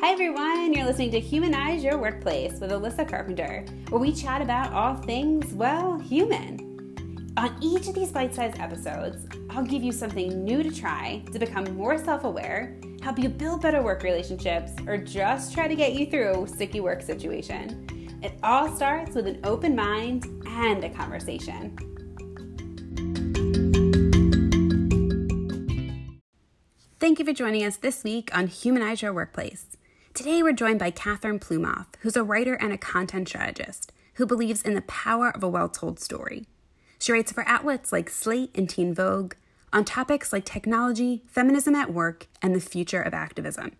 Hi, everyone. You're listening to Humanize Your Workplace with Alyssa Carpenter, where we chat about all things, well, human. On each of these bite sized episodes, I'll give you something new to try to become more self aware, help you build better work relationships, or just try to get you through a sticky work situation. It all starts with an open mind and a conversation. Thank you for joining us this week on Humanize Your Workplace. Today, we're joined by Katherine Plumhoff, who's a writer and a content strategist who believes in the power of a well told story. She writes for outlets like Slate and Teen Vogue on topics like technology, feminism at work, and the future of activism.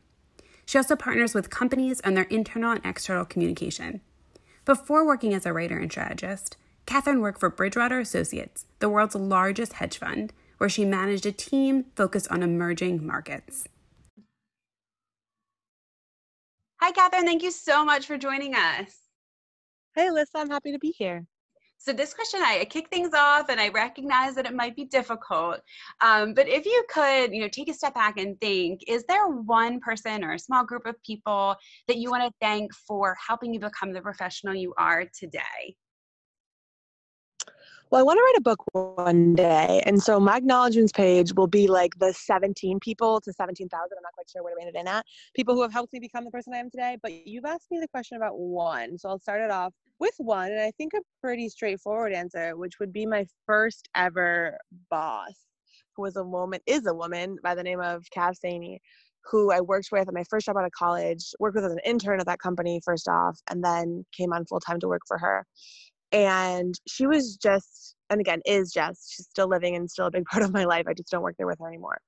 She also partners with companies on their internal and external communication. Before working as a writer and strategist, Katherine worked for Bridgewater Associates, the world's largest hedge fund, where she managed a team focused on emerging markets. Hi, Katherine. Thank you so much for joining us. Hey, Alyssa, I'm happy to be here. So this question, I, I kick things off, and I recognize that it might be difficult. Um, but if you could, you know, take a step back and think: Is there one person or a small group of people that you want to thank for helping you become the professional you are today? Well, I want to write a book one day. And so my acknowledgements page will be like the 17 people to 17,000. I'm not quite sure where to rein it in at. People who have helped me become the person I am today. But you've asked me the question about one. So I'll start it off with one. And I think a pretty straightforward answer, which would be my first ever boss, who was a woman, is a woman by the name of Cav Saney who I worked with at my first job out of college, worked with as an intern at that company first off, and then came on full time to work for her and she was just and again is just she's still living and still a big part of my life. I just don't work there with her anymore.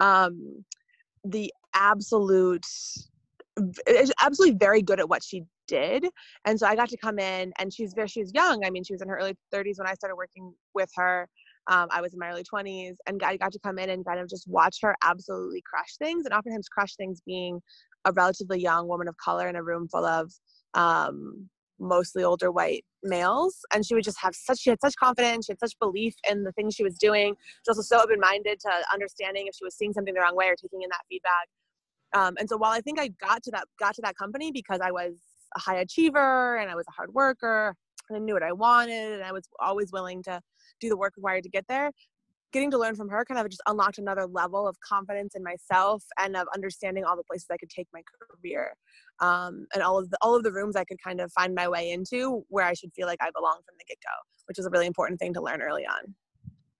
Um the absolute absolutely very good at what she did. And so i got to come in and she's very she's young. I mean she was in her early 30s when i started working with her. Um, i was in my early 20s and i got to come in and kind of just watch her absolutely crush things and oftentimes crush things being a relatively young woman of color in a room full of um, mostly older white males and she would just have such she had such confidence she had such belief in the things she was doing. She was also so open-minded to understanding if she was seeing something the wrong way or taking in that feedback. Um, and so while i think i got to that got to that company because i was a high achiever and i was a hard worker and i knew what i wanted and i was always willing to do the work required to get there getting to learn from her kind of just unlocked another level of confidence in myself and of understanding all the places I could take my career um, and all of the all of the rooms I could kind of find my way into where I should feel like I belong from the get go, which is a really important thing to learn early on.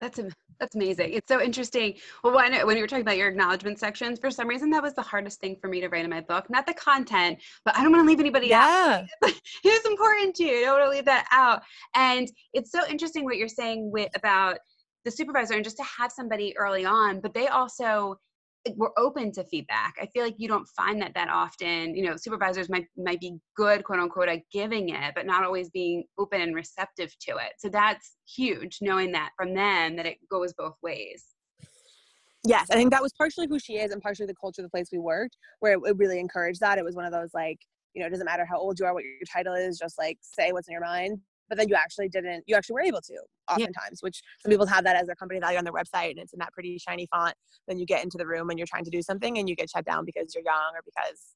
That's a, that's amazing. It's so interesting. Well, when when you were talking about your acknowledgement sections, for some reason that was the hardest thing for me to write in my book. Not the content, but I don't want to leave anybody out. yeah. out. it's important to you. I don't want to leave that out. And it's so interesting what you're saying with about the supervisor and just to have somebody early on but they also eh, were open to feedback. I feel like you don't find that that often. You know supervisors might might be good quote unquote at giving it but not always being open and receptive to it. So that's huge knowing that from them that it goes both ways. Yes i think that was partially who she is and partially the culture of the place we worked where it, it really encouraged that. It was one of those like you know it doesn't matter how old you are what your title is just like say what's in your mind but then you actually didn't you actually were able to oftentimes yeah. which some people have that as their company value on their website and it's in that pretty shiny font. Then you get into the room and you're trying to do something and you get shut down because you're young or because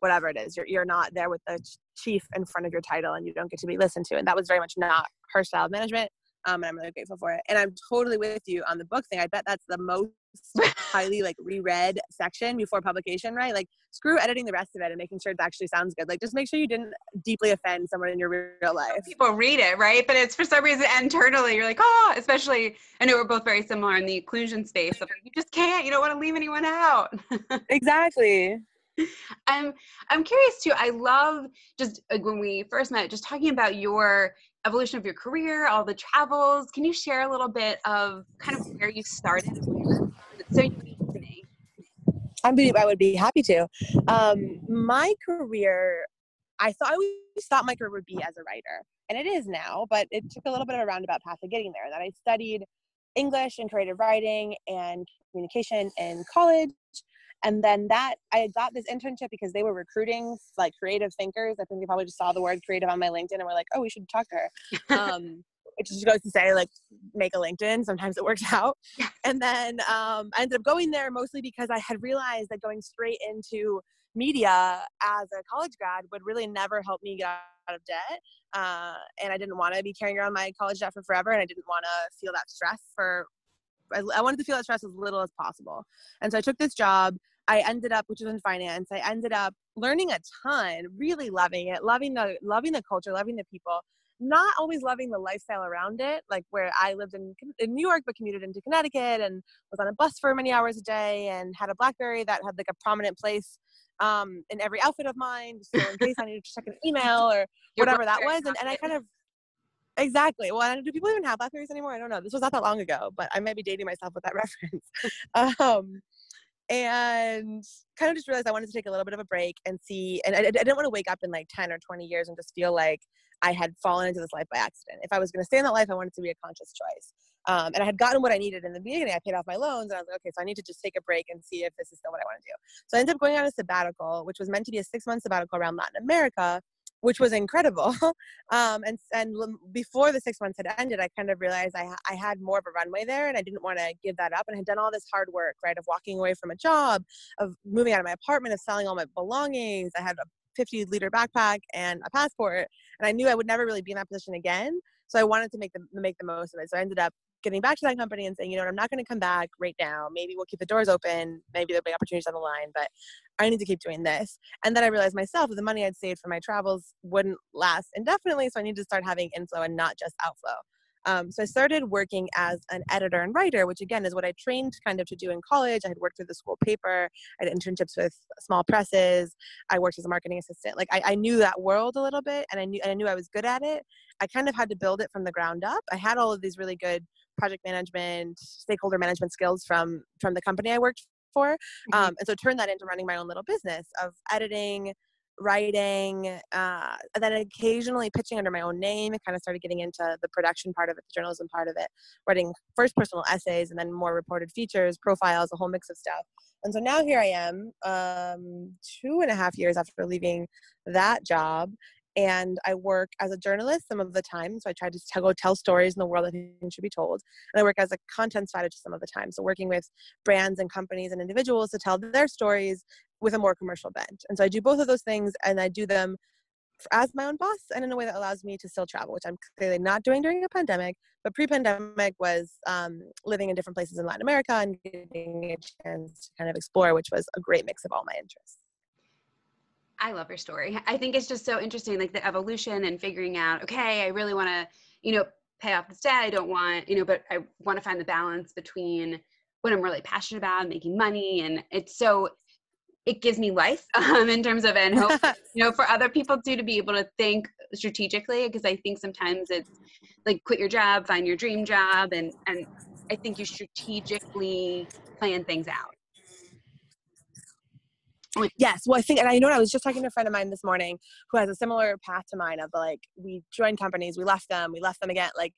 whatever it is you're, you're not there with the chief in front of your title and you don't get to be listened to. And that was very much not her style of management um, and I'm really grateful for it. And I'm totally with you on the book thing. I bet that's the most highly like reread section before publication, right? Like screw editing the rest of it and making sure it actually sounds good. Like just make sure you didn't deeply offend someone in your real life. People read it, right? But it's for some reason internally you're like, oh, especially I know we're both very similar in the inclusion space. You just can't. You don't want to leave anyone out. exactly. I'm I'm curious too. I love just when we first met, just talking about your evolution of your career, all the travels. Can you share a little bit of kind of where you started? so unique. I'm I would be happy to. Um, my career, I thought I always thought my career would be as a writer, and it is now. But it took a little bit of a roundabout path of getting there. That I studied English and creative writing and communication in college and then that i got this internship because they were recruiting like creative thinkers i think they probably just saw the word creative on my linkedin and were like oh we should talk to her um, which just goes to say like make a linkedin sometimes it works out and then um, i ended up going there mostly because i had realized that going straight into media as a college grad would really never help me get out of debt. Uh, and I didn't want to be carrying around my college debt for forever. And I didn't want to feel that stress for, I, I wanted to feel that stress as little as possible. And so I took this job. I ended up, which was in finance. I ended up learning a ton, really loving it, loving the, loving the culture, loving the people not always loving the lifestyle around it, like where I lived in, in New York but commuted into Connecticut and was on a bus for many hours a day and had a Blackberry that had like a prominent place um, in every outfit of mine, so in case I needed to check an email or whatever that was. And, and I kind of Exactly. Well, do people even have Blackberries anymore? I don't know. This was not that long ago, but I might be dating myself with that reference. um, and kind of just realized I wanted to take a little bit of a break and see. And I, I, didn't want to wake up in like 10 or 20 years and just feel like I had fallen into this life by accident. If I was going to stay in that life, I wanted to be a conscious choice. Um, and I had gotten what I needed in the beginning. I paid off my loans, and I was like, okay, so I need to just take a break and see if this is still what I want to do. So I ended up going on a sabbatical, which was meant to be a six month sabbatical around Latin America, which was incredible. um, and and before the six months had ended, I kind of realized I I had more of a runway there, and I didn't want to give that up. And I had done all this hard work, right, of walking away from a job, of moving out of my apartment, of selling all my belongings. I had a 50 liter backpack and a passport and i knew i would never really be in that position again so i wanted to make the make the most of it so i ended up getting back to that company and saying you know what, i'm not going to come back right now maybe we'll keep the doors open maybe there'll be opportunities on the line but i need to keep doing this and then i realized myself that the money i'd saved for my travels wouldn't last indefinitely so i need to start having inflow and not just outflow um, so I started working as an editor and writer, which again is what I trained kind of to do in college. I had worked through the school paper, I had internships with small presses, I worked as a marketing assistant. Like I, I knew that world a little bit, and I knew and I knew I was good at it. I kind of had to build it from the ground up. I had all of these really good project management, stakeholder management skills from from the company I worked for, mm-hmm. um, and so turned that into running my own little business of editing writing, uh, and then occasionally pitching under my own name. I kind of started getting into the production part of it, the journalism part of it, writing first personal essays and then more reported features, profiles, a whole mix of stuff. And so now here I am, um, two and a half years after leaving that job. And I work as a journalist some of the time. So I try to go tell stories in the world that should be told. And I work as a content strategist some of the time. So working with brands and companies and individuals to tell their stories with a more commercial bent. And so I do both of those things and I do them as my own boss and in a way that allows me to still travel, which I'm clearly not doing during a pandemic. But pre pandemic was um, living in different places in Latin America and getting a chance to kind of explore, which was a great mix of all my interests. I love your story. I think it's just so interesting, like the evolution and figuring out, okay, I really want to, you know, pay off this debt. I don't want, you know, but I want to find the balance between what I'm really passionate about, making money. And it's so it gives me life um, in terms of and hope you know for other people too to be able to think strategically because I think sometimes it's like quit your job, find your dream job, and and I think you strategically plan things out. Yes, well, I think, and I know I was just talking to a friend of mine this morning who has a similar path to mine of like we joined companies, we left them, we left them again. Like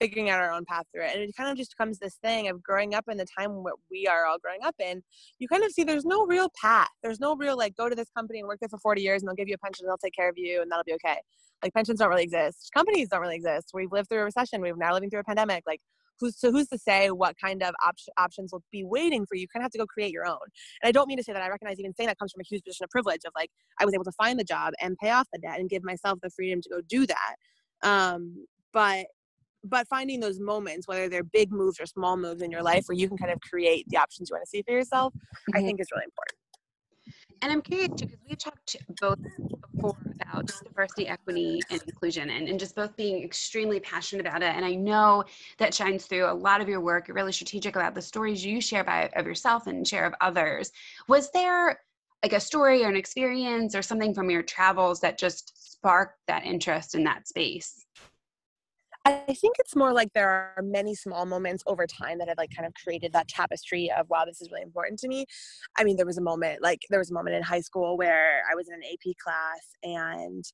figuring out our own path through it. And it kind of just becomes this thing of growing up in the time where we are all growing up in. You kind of see there's no real path. There's no real like go to this company and work there for 40 years and they'll give you a pension and they'll take care of you and that'll be okay. Like pensions don't really exist. Companies don't really exist. We've lived through a recession. We've now living through a pandemic. Like who's so who's to say what kind of op- options will be waiting for you? You kind of have to go create your own. And I don't mean to say that. I recognize even saying that comes from a huge position of privilege of like I was able to find the job and pay off the debt and give myself the freedom to go do that. Um, but but finding those moments whether they're big moves or small moves in your life where you can kind of create the options you want to see for yourself mm-hmm. i think is really important and i'm curious too because we've talked both before about diversity equity and inclusion and, and just both being extremely passionate about it. And i know that shines through a lot of your work you're really strategic about the stories you share about of yourself and share of others. Was there like a story or an experience or something from your travels that just sparked that interest in that space I think it's more like there are many small moments over time that have like kind of created that tapestry of wow, this is really important to me. I mean, there was a moment like there was a moment in high school where I was in an AP class and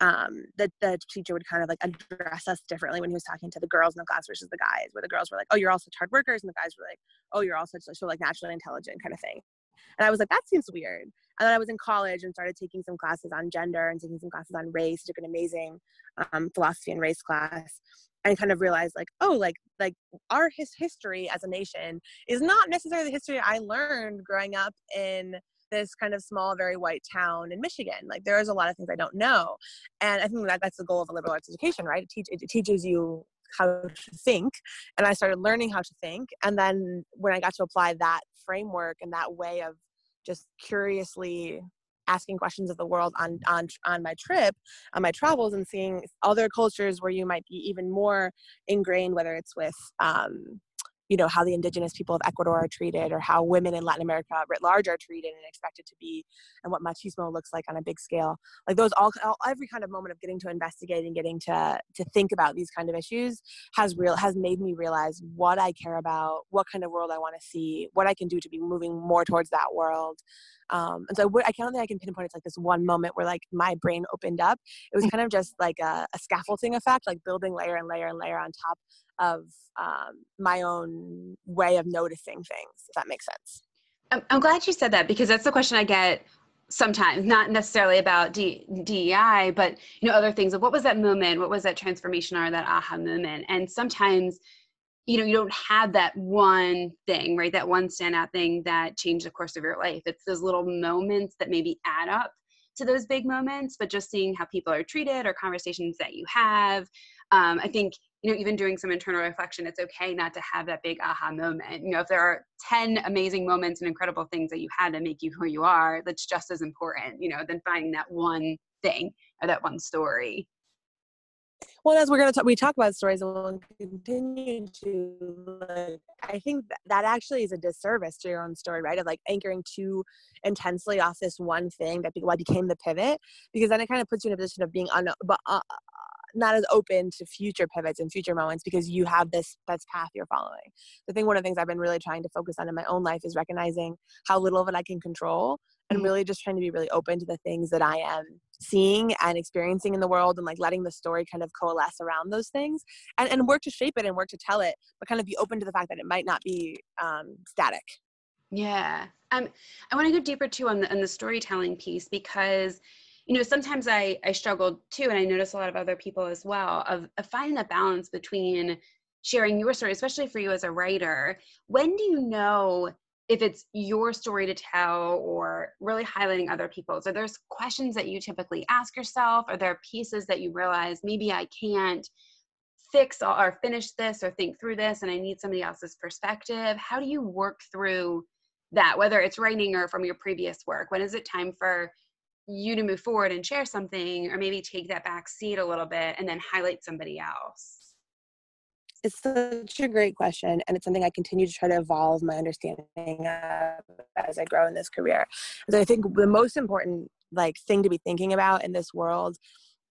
um, the, the teacher would kind of like address us differently when he was talking to the girls in the class versus the guys, where the girls were like, oh, you're all such hard workers, and the guys were like, oh, you're all such, so like naturally intelligent kind of thing. And I was like, that seems weird. And then I was in college and started taking some classes on gender and taking some classes on race, took an amazing um, philosophy and race class and kind of realized like oh like like our his history as a nation is not necessarily the history i learned growing up in this kind of small, very white town in Michigan. Like there is a lot of things I don't know, and I think that that's the goal of a liberal arts education, right? It, teach, it teaches you how to think, and I started learning how to think, and then when I got to apply that framework and that way of just curiously asking questions of the world on on on my trip on my travels and seeing other cultures where you might be even more ingrained whether it's with um, you know how the indigenous people of ecuador are treated or how women in latin america writ large are treated and expected to be and what machismo looks like on a big scale like those all, all every kind of moment of getting to investigate and getting to to think about these kind of issues has real has made me realize what i care about what kind of world i want to see what i can do to be moving more towards that world um, and so I, I can't think I can pinpoint it's like this one moment where like my brain opened up. It was mm. kind of just like a, a scaffolding effect, like building layer and layer and layer on top of um, my own way of noticing things, if that makes sense. I'm, glad you said that because that's the question I get sometimes not necessarily about D- DEI, but you know other things of what was that moment, what was that transformation or that aha moment, and sometimes you know you don't have that one thing right? That one standout thing that changed the course of your life. It's those little moments that maybe add up to those big moments but just seeing how people are treated or conversations that you have um, i think you know even doing some internal reflection it's okay not to have that big aha moment you know if there are 10 amazing moments and incredible things that you had that make you who you are that's just as important you know than finding that one thing or that one story well, as we're going to talk, we talk about stories and we'll continue to, like, I think that actually is a disservice to your own story, right? Of like anchoring too intensely off this one thing that be, what became the pivot, because then it kind of puts you in a position of being un, but, uh, not as open to future pivots and future moments because you have this this path you're following. I think one of the things I've been really trying to focus on in my own life is recognizing how little of it I can control and mm-hmm. really just trying to be really open to the things that I am seeing and experiencing in the world and like letting the story kind of coalesce around those things and, and work to shape it and work to tell it but kind of be open to the fact that it might not be um, static yeah um, i want to go deeper too on the, on the storytelling piece because you know sometimes i i struggled too and i notice a lot of other people as well of, of finding a balance between sharing your story especially for you as a writer. When do you know if it's your story to tell or really highlighting other people's? Are there questions that you typically ask yourself? Are there pieces that you realize maybe i can't fix or finish this or think through this and i need somebody else's perspective? How do you work through that whether it's writing or from your previous work? When is it time for you to move forward and share something or maybe take that back seat a little bit and then highlight somebody else? It's such a great question and it's something i continue to try to evolve my understanding of as i grow in this career. So i think the most important like thing to be thinking about in this world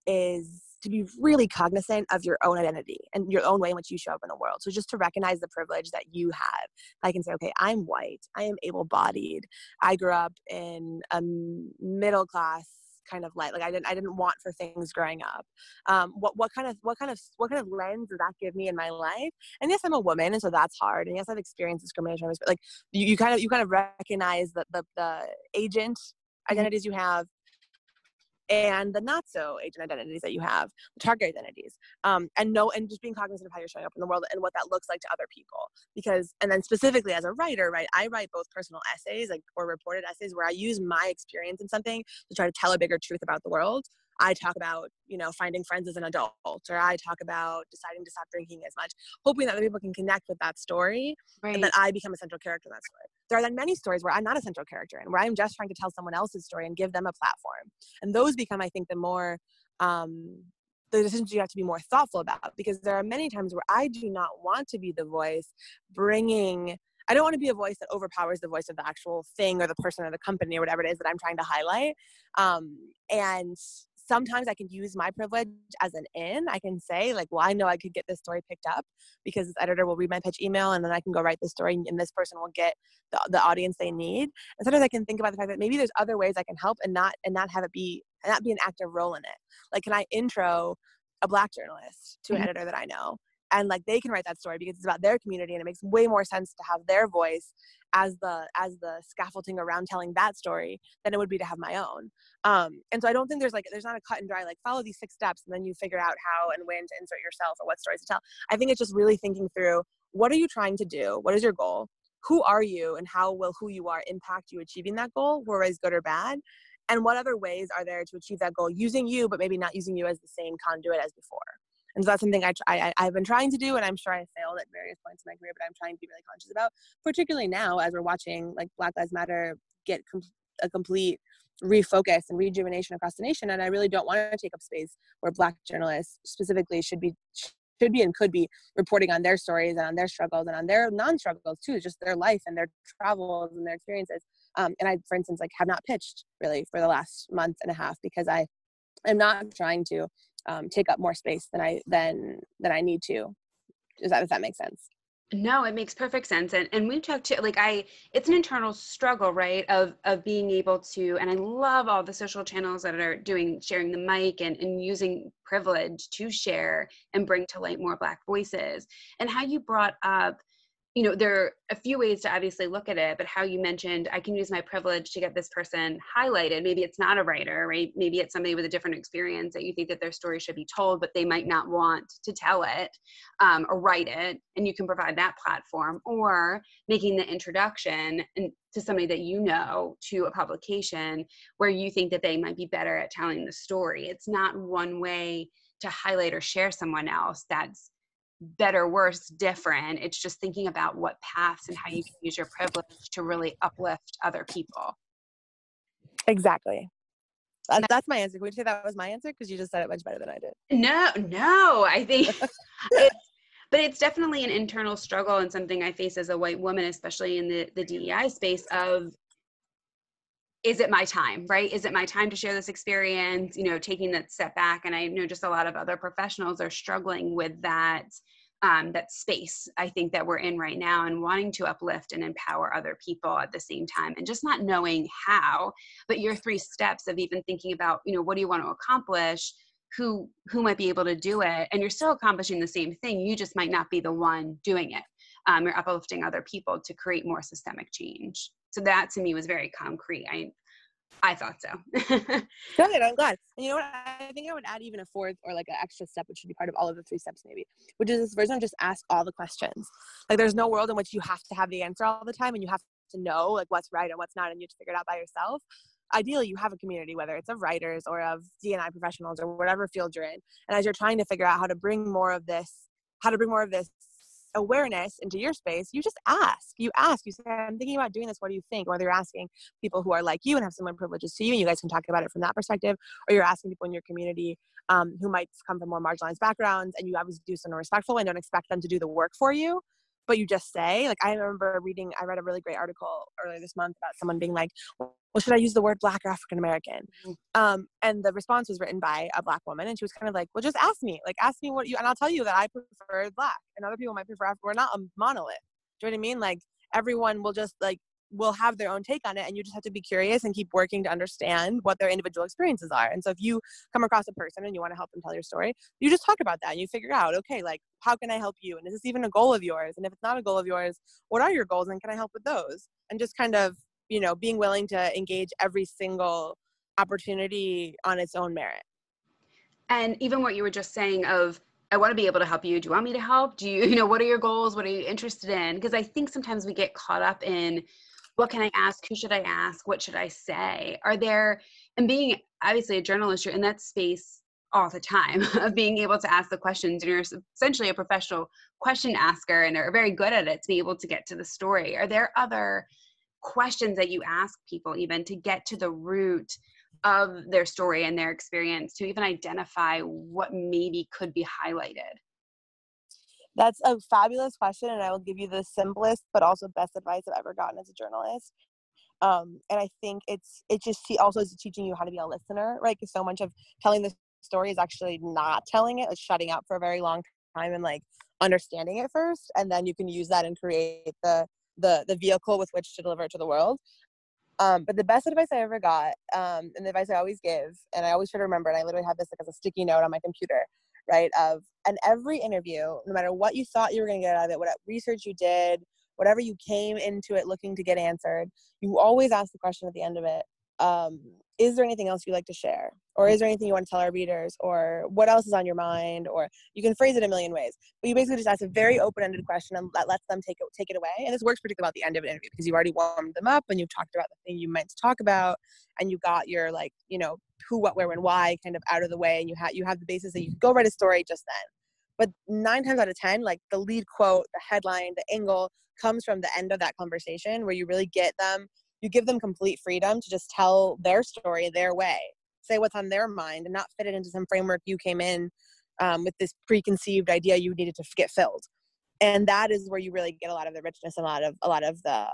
is to be really cognizant of your own identity and your own way in which you show up in the world. So just to recognize the privilege that you have. I can say, okay, I'm white, I am able bodied, I grew up in a middle class kind of light like i didn't i didn't want for things growing up um, what what kind of what kind of what kind of lens does that give me in my life and yes i'm a woman and so that's hard and yes i've experienced discrimination but like you, you kind of you kind of recognize the the, the agent mm-hmm. identities you have and the not so agent identities that you have, the target identities, um, and know and just being cognizant of how you're showing up in the world and what that looks like to other people. Because and then specifically as a writer, right, I write both personal essays like or reported essays where I use my experience in something to try to tell a bigger truth about the world, I talk about, you know, finding friends as an adult, or I talk about deciding to stop drinking as much, hoping that other people can connect with that story right. and that I become a central character in that story. There are then many stories where I'm not a central character and where I'm just trying to tell someone else's story and give them a platform. And those become, I think, the more um, the decisions you have to be more thoughtful about because there are many times where I do not want to be the voice bringing I don't want to be a voice that overpowers the voice of the actual thing or the person or the company or whatever it is that I'm trying to highlight. Um, and sometimes I can use my privilege as an in. I can say, like, well, I know I could get this story picked up because this editor will read my pitch email and then I can go write the story and this person will get the, the audience they need. And sometimes I can think about the fact that maybe there's other ways I can help and not and not have it be and not be an active role in it. Like, can I intro a black journalist to an mm-hmm. editor that I know? And like they can write that story because it's about their community and it makes way more sense to have their voice as the as the scaffolding around telling that story than it would be to have my own um and so i don't think there's like there's not a cut and dry like follow these six steps and then you figure out how and when to insert yourself or what stories to tell i think it's just really thinking through what are you trying to do what is your goal who are you and how will who you are impact you achieving that goal, whereas good or bad? And what other ways are there to achieve that goal using you, but maybe not using you as the same conduit as before? And so that's something I, I, I've been trying to do, and I'm sure I failed at various points in my career, but I'm trying to be really conscious about, particularly now as we're watching like Black Lives Matter get com- a complete refocus and rejuvenation across the nation. And I really don't want to take up space where Black journalists specifically should be should be and could be reporting on their stories and on their struggles and on their non-struggles too, just their life and their travels and their experiences. Um, and I, for instance, like have not pitched really for the last month and a half because I am not trying to um, take up more space than I than than I need to. Does that does that make sense? No, it makes perfect sense. And and we've talked to like I it's an internal struggle, right? Of of being able to and I love all the social channels that are doing sharing the mic and, and using privilege to share and bring to light more black voices. And how you brought up you know there are a few ways to obviously look at it but how you mentioned i can use my privilege to get this person highlighted. Maybe it's not a writer right? Maybe it's somebody with a different experience that you think that their story should be told but they might not want to tell it um, or write it and you can provide that platform or making the introduction to somebody that you know to a publication where you think that they might be better at telling the story. It's not one way to highlight or share someone else that's better, worse, different. It's just thinking about what paths and how you can use your privilege to really uplift other people. Exactly. That's, that's my answer. Would you say that was my answer? Because you just said it much better than I did. No, no. I think it's, but it's definitely an internal struggle and something I face as a white woman, especially in the, the DEI space of is it my time right? Is it my time to share this experience? You know taking that step back and i know just a lot of other professionals are struggling with that um, that space i think that we're in right now and wanting to uplift and empower other people at the same time and just not knowing how but your three steps of even thinking about you know what do you want to accomplish? Who who might be able to do it? And you're still accomplishing the same thing you just might not be the one doing it um, you're uplifting other people to create more systemic change so that to me was very concrete. I i thought so. Good i'm glad. And you know what? I think i would add even a fourth or like an extra step which should be part of all of the three steps maybe which is this version of just ask all the questions. Like there's no world in which you have to have the answer all the time and you have to know like what's right and what's not and you have to figure it out by yourself. Ideally you have a community whether it's of writers or of dni professionals or whatever field you're in. And as you're trying to figure out how to bring more of this how to bring more of this awareness into your space, you just ask. You ask. You say, I'm thinking about doing this. What do you think? Whether you're asking people who are like you and have similar privileges to you, and you guys can talk about it from that perspective, or you're asking people in your community um, who might come from more marginalized backgrounds, and you obviously do so respectful and don't expect them to do the work for you but you just say like i remember reading i read a really great article earlier this month about someone being like well should i use the word black or african american? Mm-hmm. um, and the response was written by a black woman and she was kind of like well just ask me like ask me what you and i'll tell you that i prefer black and other people might prefer african we're not a monolith. Do you know what i mean? Like everyone will just like will have their own take on it and you just have to be curious and keep working to understand what their individual experiences are and so if you come across a person and you want to help them tell your story you just talk about that and you figure out okay like how can i help you and is this even a goal of yours and if it's not a goal of yours what are your goals and can i help with those and just kind of you know being willing to engage every single opportunity on its own merit and even what you were just saying of I want to be able to help you. Do you want me to help? Do you, you know, what are your goals? What are you interested in? Because I think sometimes we get caught up in what can I ask? Who should I ask? What should I say? Are there, and being obviously a journalist, you're in that space all the time of being able to ask the questions and you're essentially a professional question asker and are very good at it to be able to get to the story. Are there other questions that you ask people even to get to the root of their story and their experience to even identify what maybe could be highlighted? That's a fabulous question, and I will give you the simplest but also best advice I've ever gotten as a journalist. Um, and I think it's it just also is teaching you how to be a listener, right? Because so much of telling the story is actually not telling it, it's shutting up for a very long time and like understanding it first, and then you can use that and create the the the vehicle with which to deliver it to the world. Um, but the best advice I ever got, um, and the advice I always give, and I always try to remember, and I literally have this like as a sticky note on my computer, right? Of and every interview, no matter what you thought you were going to get out of it, what research you did, whatever you came into it looking to get answered, you always ask the question at the end of it, um, is there anything else you'd like to share? Or is there anything you want to tell our readers? Or what else is on your mind? Or you can phrase it a million ways but you basically just ask a very open-ended question and that lets them take it take it away and this works particularly about the end of an interview because you've already warmed them up and you've talked about the thing you meant to talk about and you got your like you know who what where when why kind of out of the way and you have you have the basis that you can go write a story just then. But nine times out of ten like the lead quote the headline the angle comes from the end of that conversation where you really get them you give them complete freedom to just tell their story their way. Say what's on their mind and not fit it into some framework you came in um, with this preconceived idea you needed to get filled. And that is where you really get a lot of the richness and a lot of a lot of the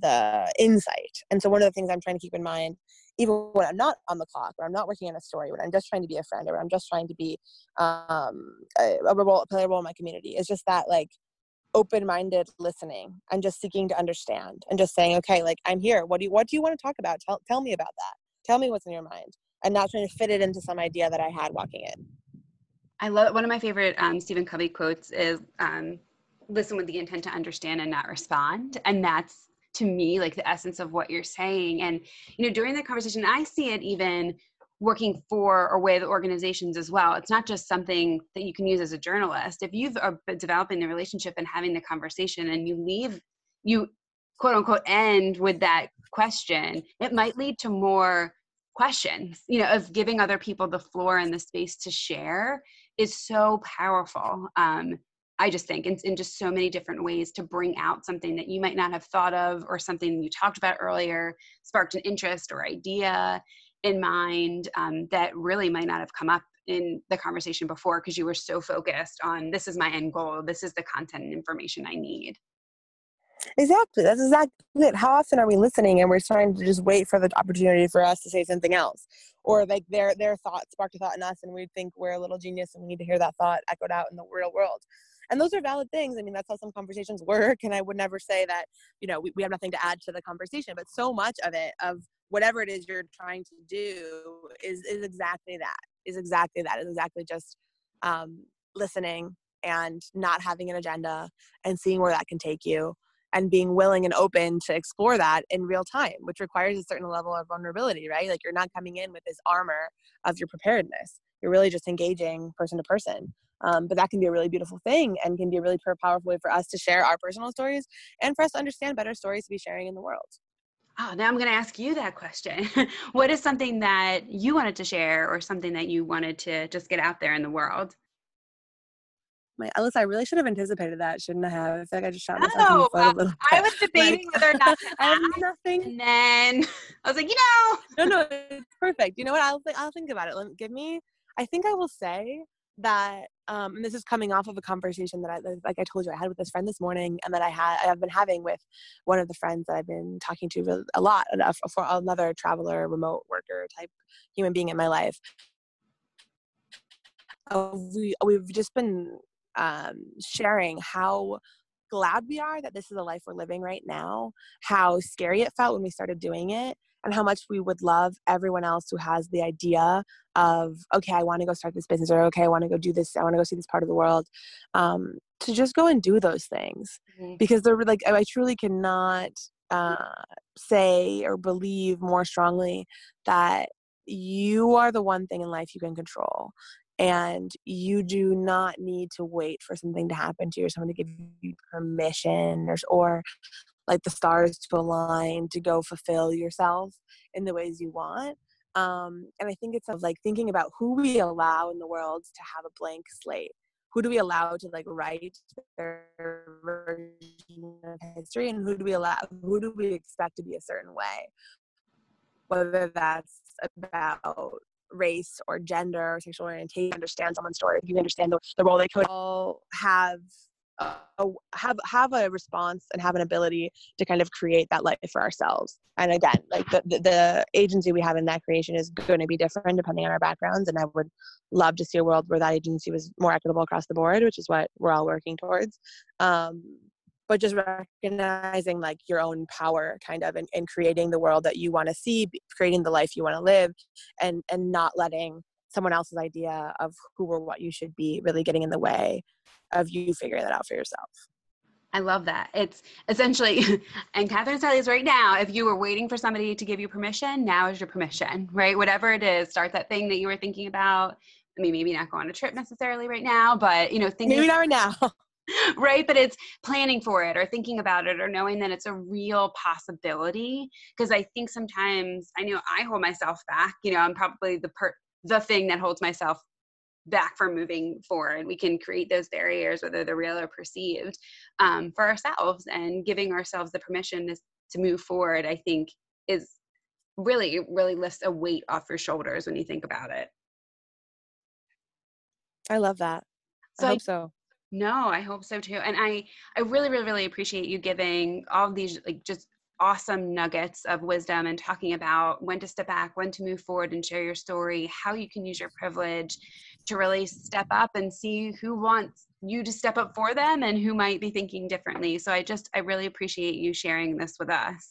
the insight. And so one of the things i'm trying to keep in mind even when i'm not on the clock when i'm not working on a story when i'm just trying to be a friend or i'm just trying to be um, a, a role a role in my community is just that like open-minded listening and just seeking to understand and just saying okay like i'm here. What do you what do you want to talk about? Tell, tell me about that. Tell me what's in your mind. And not trying to fit it into some idea that i had walking in. I love one of my favorite um, stephen covey quotes is um, listen with the intent to understand and not respond. And that's to me like the essence of what you're saying. And you know during the conversation i see it even working for or with organizations as well. It's not just something that you can use as a journalist. If you've uh, been developing the relationship and having the conversation and you leave, you quote unquote end with that question, it might lead to more questions, you know, of giving other people the floor and the space to share is so powerful. Um, I just think in, in just so many different ways to bring out something that you might not have thought of or something you talked about earlier, sparked an interest or idea in mind um, that really might not have come up in the conversation before because you were so focused on this is my end goal. This is the content and information i need. Exactly. That's exactly it. How often are we listening and we're trying to just wait for the opportunity for us to say something else? Or like their their thought sparked a thought in us and we think we're a little genius and we need to hear that thought echoed out in the real world and those are valid things. I mean that's how some conversations work and i would never say that you know we, we have nothing to add to the conversation but so much of it of whatever it is you're trying to do is is exactly that is exactly that is exactly just um, listening and not having an agenda and seeing where that can take you and being willing and open to explore that in real time which requires a certain level of vulnerability right? Like you're not coming in with this armor of your preparedness. You're really just engaging person to person um, but that can be a really beautiful thing and can be a really powerful way for us to share our personal stories and for us to understand better stories to be sharing in the world Oh, now I'm going to ask you that question. what is something that you wanted to share or something that you wanted to just get out there in the world? My Alyssa, I really should have anticipated that, shouldn't I have? I feel like I just shot myself no, in the foot a little bit. I was debating like, whether or not I have nothing. And then I was like, you know. no, no, it's perfect. You know what? I'll, I'll think about it. Give me, I think I will say that um, and this is coming off of a conversation that I like I told you I had with this friend this morning and that I had I've been having with one of the friends that I've been talking to a lot for another traveler remote worker type human being in my life. Uh, we we've just been um, sharing how glad we are that this is a life we're living right now how scary it felt when we started doing it and how much we would love everyone else who has the idea of okay i want to go start this business or okay i want to go do this i want to go see this part of the world um, to just go and do those things mm-hmm. because they're like i truly cannot uh, say or believe more strongly that you are the one thing in life you can control and you do not need to wait for something to happen to you or someone to give you permission or, or like the stars to align to go fulfill yourself in the ways you want um, and i think it's of like thinking about who we allow in the world to have a blank slate. Who do we allow to like write their version of history and who do we allow who do we expect to be a certain way? Whether that's about race or gender or sexual orientation understand someone's story you understand the, the role they could all have uh, have have a response and have an ability to kind of create that life for ourselves. And again like the, the, the agency we have in that creation is going to be different depending on our backgrounds and i would love to see a world where that agency was more equitable across the board which is what we're all working towards. Um, but just recognizing like your own power kind of and, and creating the world that you want to see creating the life you want to live and and not letting someone else's idea of who or what you should be really getting in the way of you figuring that out for yourself. I love that. It's essentially, and Katherine says right now, if you were waiting for somebody to give you permission, now is your permission, right? Whatever it is, start that thing that you were thinking about. I mean, maybe not go on a trip necessarily right now, but you know, thinking maybe not right now. right but it's planning for it or thinking about it or knowing that it's a real possibility because i think sometimes i know i hold myself back you know i'm probably the per the thing that holds myself back from moving forward. We can create those barriers, whether they're real or perceived, um, for ourselves and giving ourselves the permission to, to move forward, I think is really, really lifts a weight off your shoulders when you think about it. I love that. So I hope I, so. No, I hope so too. And I, I really, really, really appreciate you giving all these like just awesome nuggets of wisdom and talking about when to step back, when to move forward and share your story, how you can use your privilege to really step up and see who wants you to step up for them and who might be thinking differently. So I just, I really appreciate you sharing this with us.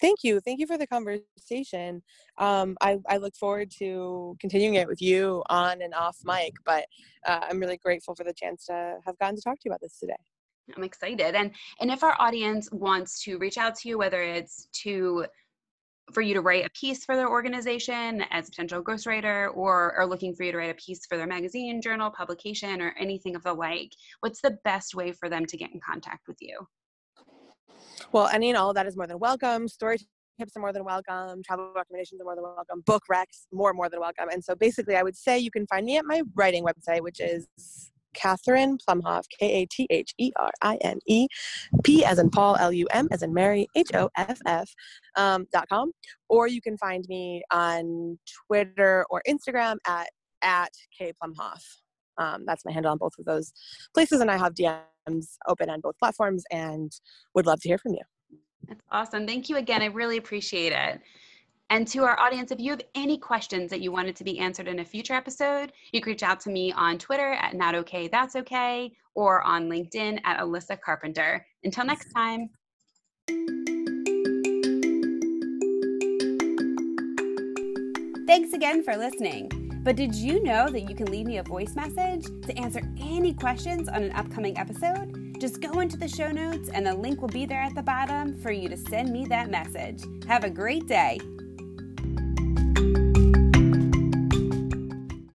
Thank you. Thank you for the conversation. Um, I, I look forward to continuing it with you on and off mic, but uh, I'm really grateful for the chance to have gotten to talk to you about this today. I'm excited. And and if our audience wants to reach out to you, whether it's to for you to write a piece for their organization as a potential ghostwriter or are looking for you to write a piece for their magazine, journal, publication, or anything of the like, what's the best way for them to get in contact with you? Well, any and all of that is more than welcome. Story tips are more than welcome. Travel recommendations are more than welcome. Book recs, more more than welcome. And so basically, I would say you can find me at my writing website, which is Katherine Plumhoff, K A T H E R I N E, P as in Paul, L U M as in Mary, H O F F um, dot com. Or you can find me on Twitter or Instagram at, at K Plumhoff. Um, that's my handle on both of those places, and I have DMs open on both platforms and would love to hear from you. That's awesome. Thank you again. I really appreciate it. And to our audience, if you have any questions that you wanted to be answered in a future episode, you can reach out to me on Twitter at not okay, that's okay, or on LinkedIn at Alyssa Carpenter. Until next time. Thanks again for listening. But did you know that you can leave me a voice message to answer any questions on an upcoming episode? Just go into the show notes and the link will be there at the bottom for you to send me that message. Have a great day.